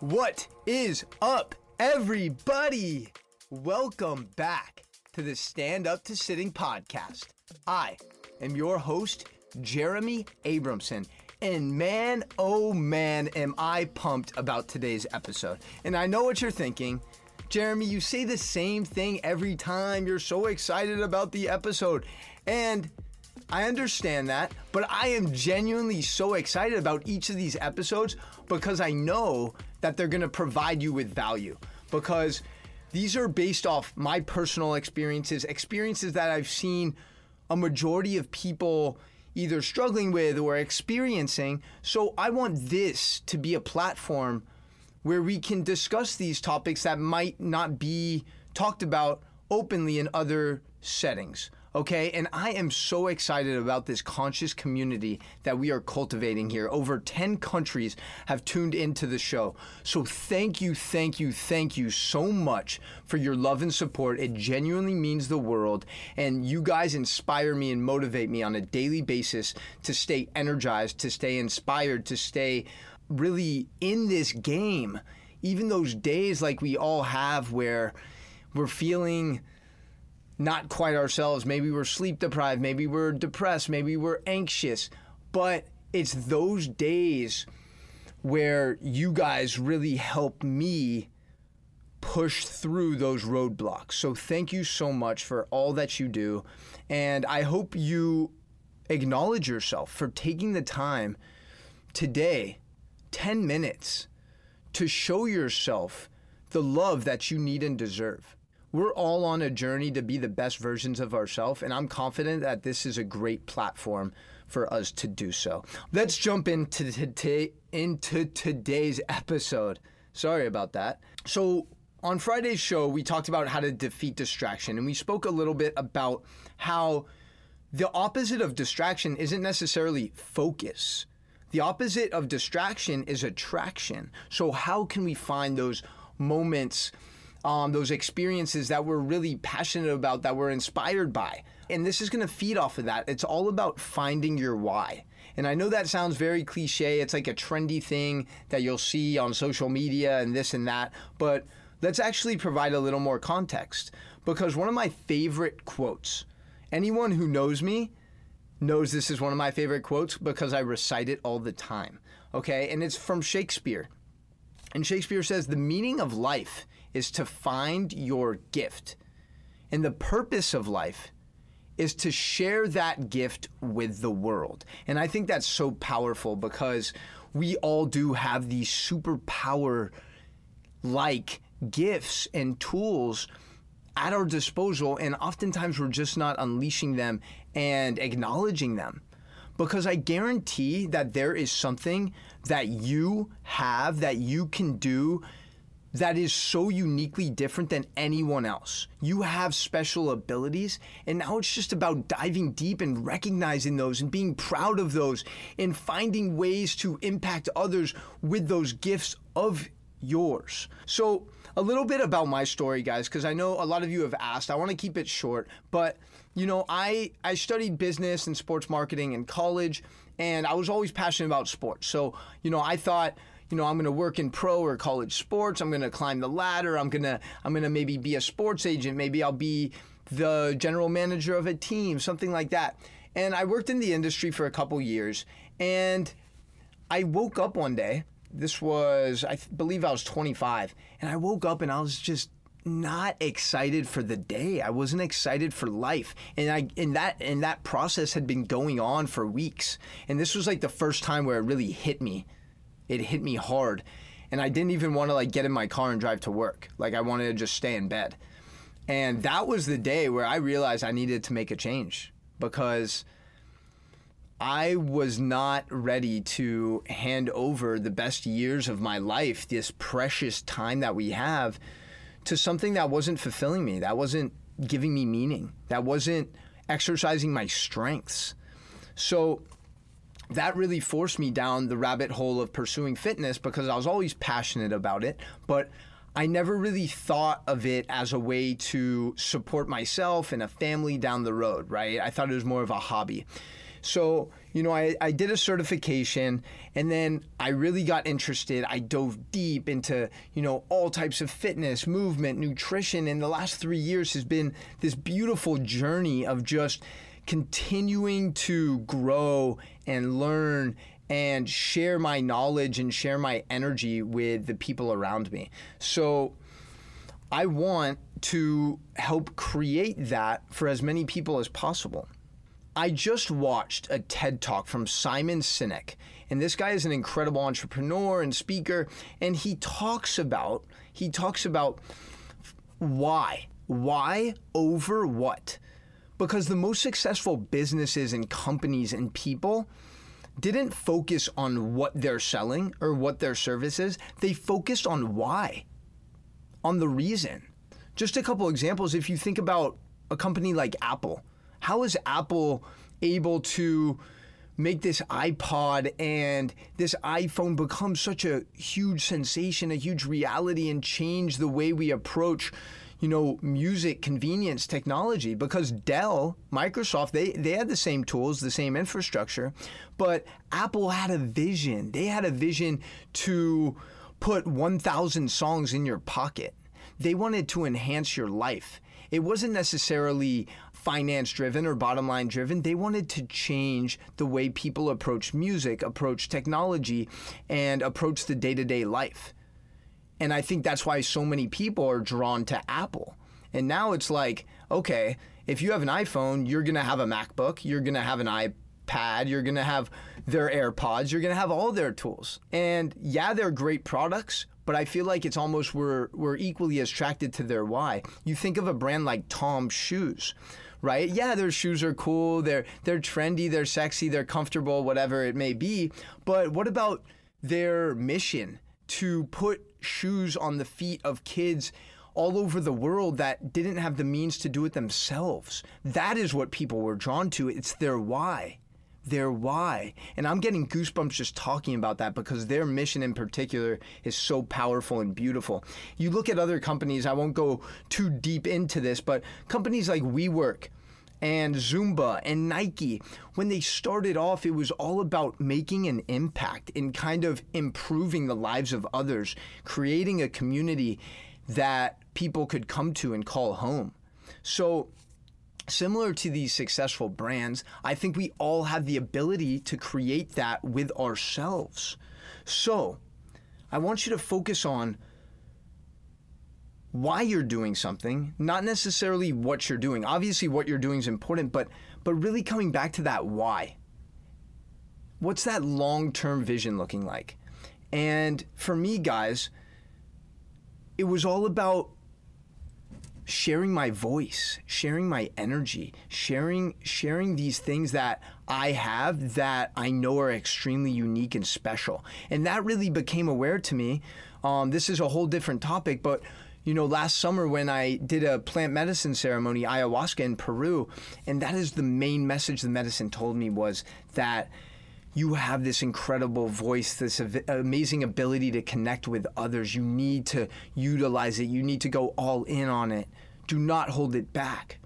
What is up, everybody? Welcome back to the Stand Up to Sitting podcast. I am your host, Jeremy Abramson. And man, oh man, am I pumped about today's episode. And I know what you're thinking. Jeremy, you say the same thing every time. You're so excited about the episode. And I understand that, but I am genuinely so excited about each of these episodes because I know that they're going to provide you with value. Because these are based off my personal experiences, experiences that I've seen a majority of people either struggling with or experiencing. So I want this to be a platform where we can discuss these topics that might not be talked about openly in other settings. Okay, and I am so excited about this conscious community that we are cultivating here. Over 10 countries have tuned into the show. So thank you, thank you, thank you so much for your love and support. It genuinely means the world. And you guys inspire me and motivate me on a daily basis to stay energized, to stay inspired, to stay really in this game. Even those days like we all have where we're feeling not quite ourselves. Maybe we're sleep deprived. Maybe we're depressed. Maybe we're anxious. But it's those days where you guys really help me push through those roadblocks. So thank you so much for all that you do. And I hope you acknowledge yourself for taking the time today, 10 minutes, to show yourself the love that you need and deserve we're all on a journey to be the best versions of ourselves, and I'm confident that this is a great platform for us to do so. Let's jump into today into today's episode. Sorry about that. So on Friday's show, we talked about how to defeat distraction, and we spoke a little bit about how the opposite of distraction isn't necessarily focus. The opposite of distraction is attraction. So, how can we find those moments um, those experiences that we're really passionate about, that we're inspired by. And this is going to feed off of that. It's all about finding your why. And I know that sounds very cliche. It's like a trendy thing that you'll see on social media and this and that. But let's actually provide a little more context. Because one of my favorite quotes, anyone who knows me, knows this is one of my favorite quotes because I recite it all the time. Okay, and it's from Shakespeare. And Shakespeare says, The meaning of life is to find your gift. And the purpose of life is to share that gift with the world. And I think that's so powerful because we all do have these superpower like gifts and tools at our disposal. And oftentimes we're just not unleashing them and acknowledging them. Because I guarantee that there is something that you have that you can do that is so uniquely different than anyone else. You have special abilities, and now it's just about diving deep and recognizing those and being proud of those and finding ways to impact others with those gifts of yours. So, a little bit about my story, guys, because I know a lot of you have asked. I want to keep it short, but you know, I I studied business and sports marketing in college, and I was always passionate about sports. So, you know, I thought you know, I'm going to work in pro or college sports. I'm going to climb the ladder. I'm going to I'm going to maybe be a sports agent. Maybe I'll be the general manager of a team, something like that. And I worked in the industry for a couple years and I woke up one day. This was I believe I was 25 and I woke up and I was just not excited for the day. I wasn't excited for life. And I and that and that process had been going on for weeks. And this was like the first time where it really hit me it hit me hard. And I didn't even want to like get in my car and drive to work. Like I wanted to just stay in bed. And that was the day where I realized I needed to make a change because I was not ready to hand over the best years of my life, this precious time that we have, to something that wasn't fulfilling me, that wasn't giving me meaning, that wasn't exercising my strengths. So that really forced me down the rabbit hole of pursuing fitness because I was always passionate about it, but I never really thought of it as a way to support myself and a family down the road, right? I thought it was more of a hobby. So, you know, I, I did a certification and then I really got interested. I dove deep into, you know, all types of fitness, movement, nutrition. And the last three years has been this beautiful journey of just continuing to grow and learn and share my knowledge and share my energy with the people around me. So I want to help create that for as many people as possible. I just watched a TED talk from Simon Sinek, and this guy is an incredible entrepreneur and speaker, and he talks about he talks about why, why over what, because the most successful businesses and companies and people didn't focus on what they're selling or what their service is. They focused on why, on the reason. Just a couple examples. If you think about a company like Apple, how is Apple able to make this iPod and this iPhone become such a huge sensation, a huge reality, and change the way we approach, you know, music convenience technology? Because Dell, Microsoft, they, they had the same tools, the same infrastructure, but Apple had a vision. They had a vision to put 1,000 songs in your pocket. They wanted to enhance your life. It wasn't necessarily finance driven or bottom line driven. They wanted to change the way people approach music, approach technology, and approach the day to day life. And I think that's why so many people are drawn to Apple. And now it's like, okay, if you have an iPhone, you're going to have a MacBook, you're going to have an iPad, you're going to have their AirPods, you're going to have all their tools. And yeah, they're great products, but I feel like it's almost we're, we're equally attracted to their why. You think of a brand like Tom's Shoes right? Yeah, their shoes are cool, they're they're trendy, they're sexy, they're comfortable, whatever it may be. But what about their mission to put shoes on the feet of kids all over the world that didn't have the means to do it themselves? That is what people were drawn to. It's their why their why. And I'm getting goosebumps just talking about that because their mission in particular is so powerful and beautiful. You look at other companies, I won't go too deep into this, but companies like WeWork, and Zumba and Nike, when they started off, it was all about making an impact and kind of improving the lives of others, creating a community that people could come to and call home. So similar to these successful brands, I think we all have the ability to create that with ourselves. So, I want you to focus on why you're doing something, not necessarily what you're doing. Obviously, what you're doing is important, but but really coming back to that why. What's that long-term vision looking like? And for me, guys, it was all about sharing my voice, sharing my energy, sharing sharing these things that I have that I know are extremely unique and special. And that really became aware to me. Um, this is a whole different topic, but you know, last summer when I did a plant medicine ceremony, ayahuasca in Peru, and that is the main message the medicine told me was that you have this incredible voice, this amazing ability to connect with others. You need to utilize it. You need to go all in on it. Do not hold it back.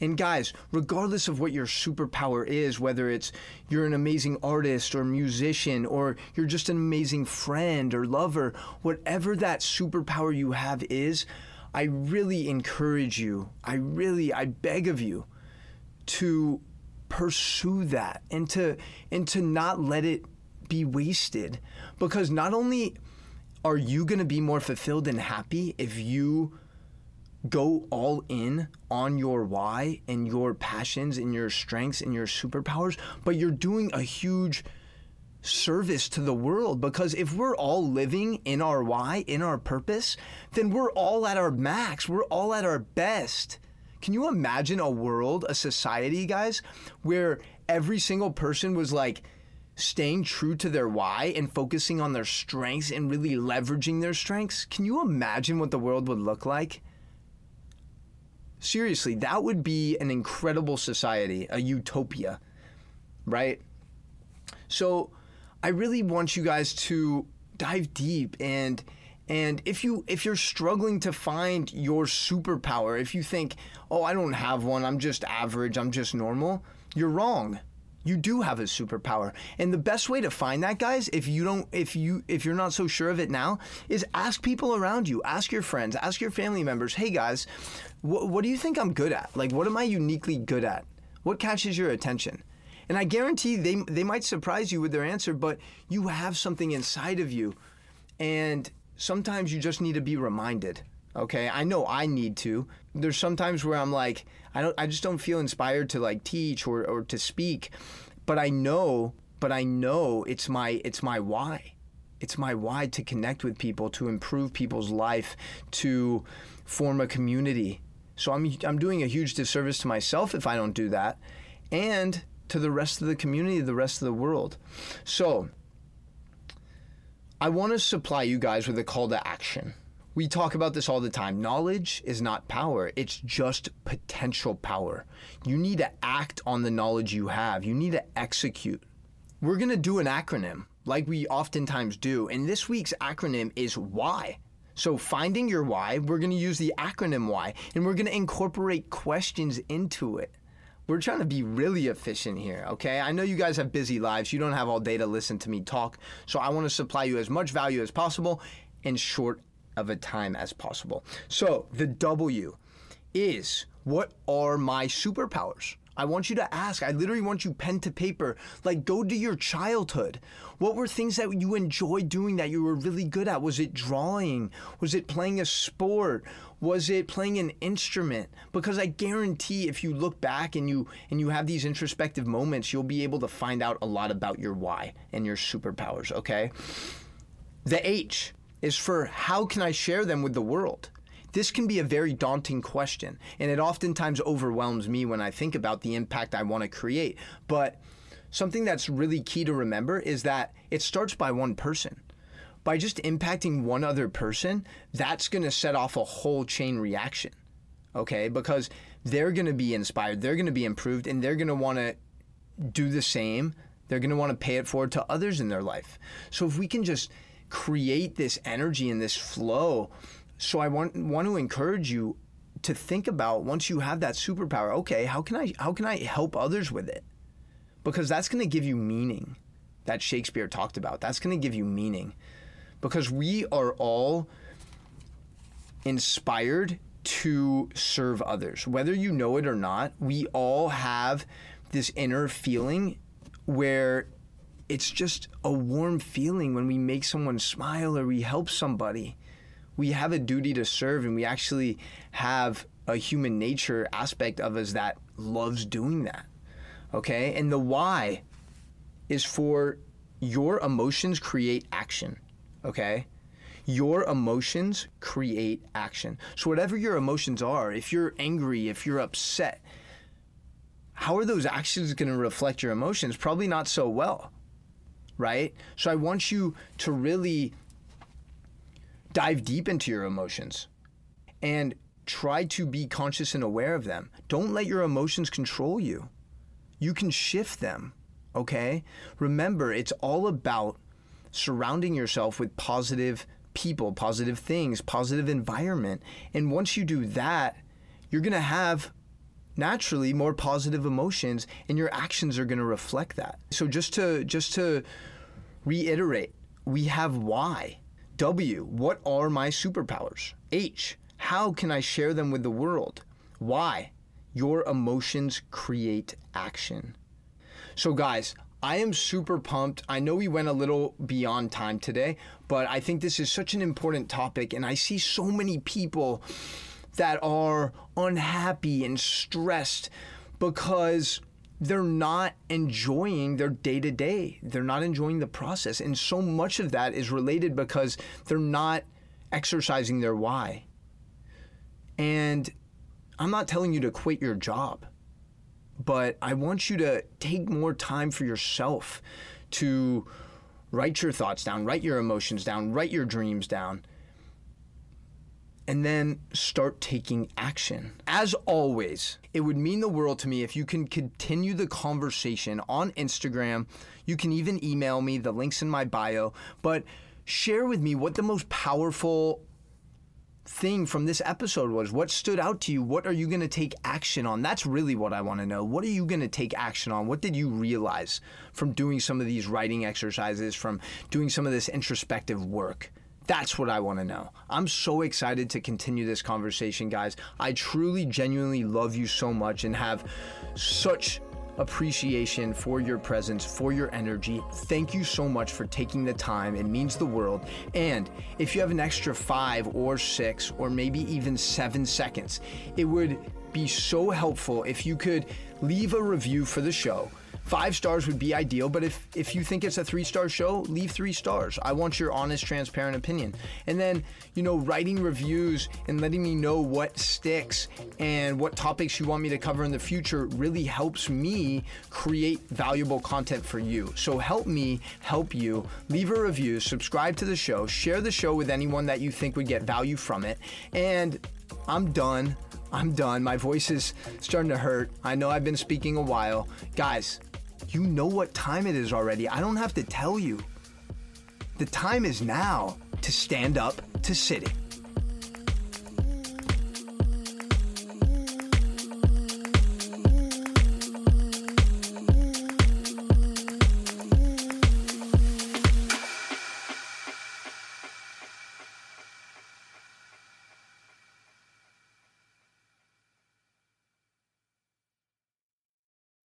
And guys, regardless of what your superpower is, whether it's you're an amazing artist or musician or you're just an amazing friend or lover, whatever that superpower you have is, I really encourage you, I really, I beg of you to pursue that and to and to not let it be wasted. Because not only are you going to be more fulfilled and happy if you go all in on your why and your passions and your strengths and your superpowers but you're doing a huge service to the world because if we're all living in our why in our purpose then we're all at our max we're all at our best can you imagine a world, a society, guys, where every single person was like staying true to their why and focusing on their strengths and really leveraging their strengths? Can you imagine what the world would look like? Seriously, that would be an incredible society, a utopia, right? So, I really want you guys to dive deep and and if you if you're struggling to find your superpower, if you think, "Oh, I don't have one. I'm just average. I'm just normal." You're wrong. You do have a superpower. And the best way to find that, guys, if you don't if you if you're not so sure of it now, is ask people around you, ask your friends, ask your family members, "Hey guys, wh- what do you think I'm good at? Like what am I uniquely good at? What catches your attention?" And I guarantee they they might surprise you with their answer, but you have something inside of you. And sometimes you just need to be reminded. Okay, I know I need to. There's sometimes where I'm like, I don't, I just don't feel inspired to like teach or, or to speak, but I know, but I know it's my, it's my why. It's my why to connect with people, to improve people's life, to form a community. So I'm, I'm doing a huge disservice to myself if I don't do that, and to the rest of the community, the rest of the world. So I want to supply you guys with a call to action. We talk about this all the time. Knowledge is not power, it's just potential power. You need to act on the knowledge you have, you need to execute. We're going to do an acronym like we oftentimes do, and this week's acronym is WHY. So, finding your why, we're going to use the acronym WHY, and we're going to incorporate questions into it. We're trying to be really efficient here, okay? I know you guys have busy lives. You don't have all day to listen to me talk. So, I want to supply you as much value as possible in short of a time as possible. So, the W is what are my superpowers? I want you to ask. I literally want you pen to paper. Like, go to your childhood. What were things that you enjoyed doing that you were really good at? Was it drawing? Was it playing a sport? Was it playing an instrument? Because I guarantee if you look back and you and you have these introspective moments, you'll be able to find out a lot about your why and your superpowers, okay? The H is for how can I share them with the world? This can be a very daunting question, and it oftentimes overwhelms me when I think about the impact I want to create. But something that's really key to remember is that it starts by one person. By just impacting one other person, that's going to set off a whole chain reaction. Okay? Because they're going to be inspired, they're going to be improved, and they're going to want to do the same. They're going to want to pay it forward to others in their life. So if we can just create this energy and this flow. So I want want to encourage you to think about once you have that superpower, okay, how can I how can I help others with it? Because that's going to give you meaning that Shakespeare talked about. That's going to give you meaning. Because we are all inspired to serve others. Whether you know it or not, we all have this inner feeling where it's just a warm feeling when we make someone smile or we help somebody. We have a duty to serve, and we actually have a human nature aspect of us that loves doing that. Okay? And the why is for your emotions create action. Okay? Your emotions create action. So, whatever your emotions are, if you're angry, if you're upset, how are those actions going to reflect your emotions? Probably not so well right? So I want you to really dive deep into your emotions and try to be conscious and aware of them. Don't let your emotions control you. You can shift them, okay? Remember, it's all about surrounding yourself with positive people, positive things, positive environment. And once you do that, you're going to have naturally more positive emotions and your actions are going to reflect that. So just to just to reiterate, we have why. W, what are my superpowers? H, how can I share them with the world? Why? Your emotions create action. So guys, I am super pumped. I know we went a little beyond time today, but I think this is such an important topic and I see so many people that are unhappy and stressed because they're not enjoying their day to day. They're not enjoying the process. And so much of that is related because they're not exercising their why. And I'm not telling you to quit your job, but I want you to take more time for yourself to write your thoughts down, write your emotions down, write your dreams down and then start taking action. As always, it would mean the world to me if you can continue the conversation on Instagram. You can even email me, the link's in my bio, but share with me what the most powerful thing from this episode was? What stood out to you? What are you going to take action on? That's really what I want to know. What are you going to take action on? What did you realize from doing some of these writing exercises, from doing some of this introspective work? That's what I want to know. I'm so excited to continue this conversation, guys. I truly, genuinely love you so much and have such appreciation for your presence, for your energy. Thank you so much for taking the time. It means the world. And if you have an extra five or six or maybe even seven seconds, it would be so helpful if you could leave a review for the show Five stars would be ideal, but if, if you think it's a three star show, leave three stars. I want your honest, transparent opinion. And then, you know, writing reviews and letting me know what sticks and what topics you want me to cover in the future really helps me create valuable content for you. So help me help you. Leave a review, subscribe to the show, share the show with anyone that you think would get value from it. And I'm done. I'm done. My voice is starting to hurt. I know I've been speaking a while. Guys, you know what time it is already. I don't have to tell you. The time is now to stand up to sitting.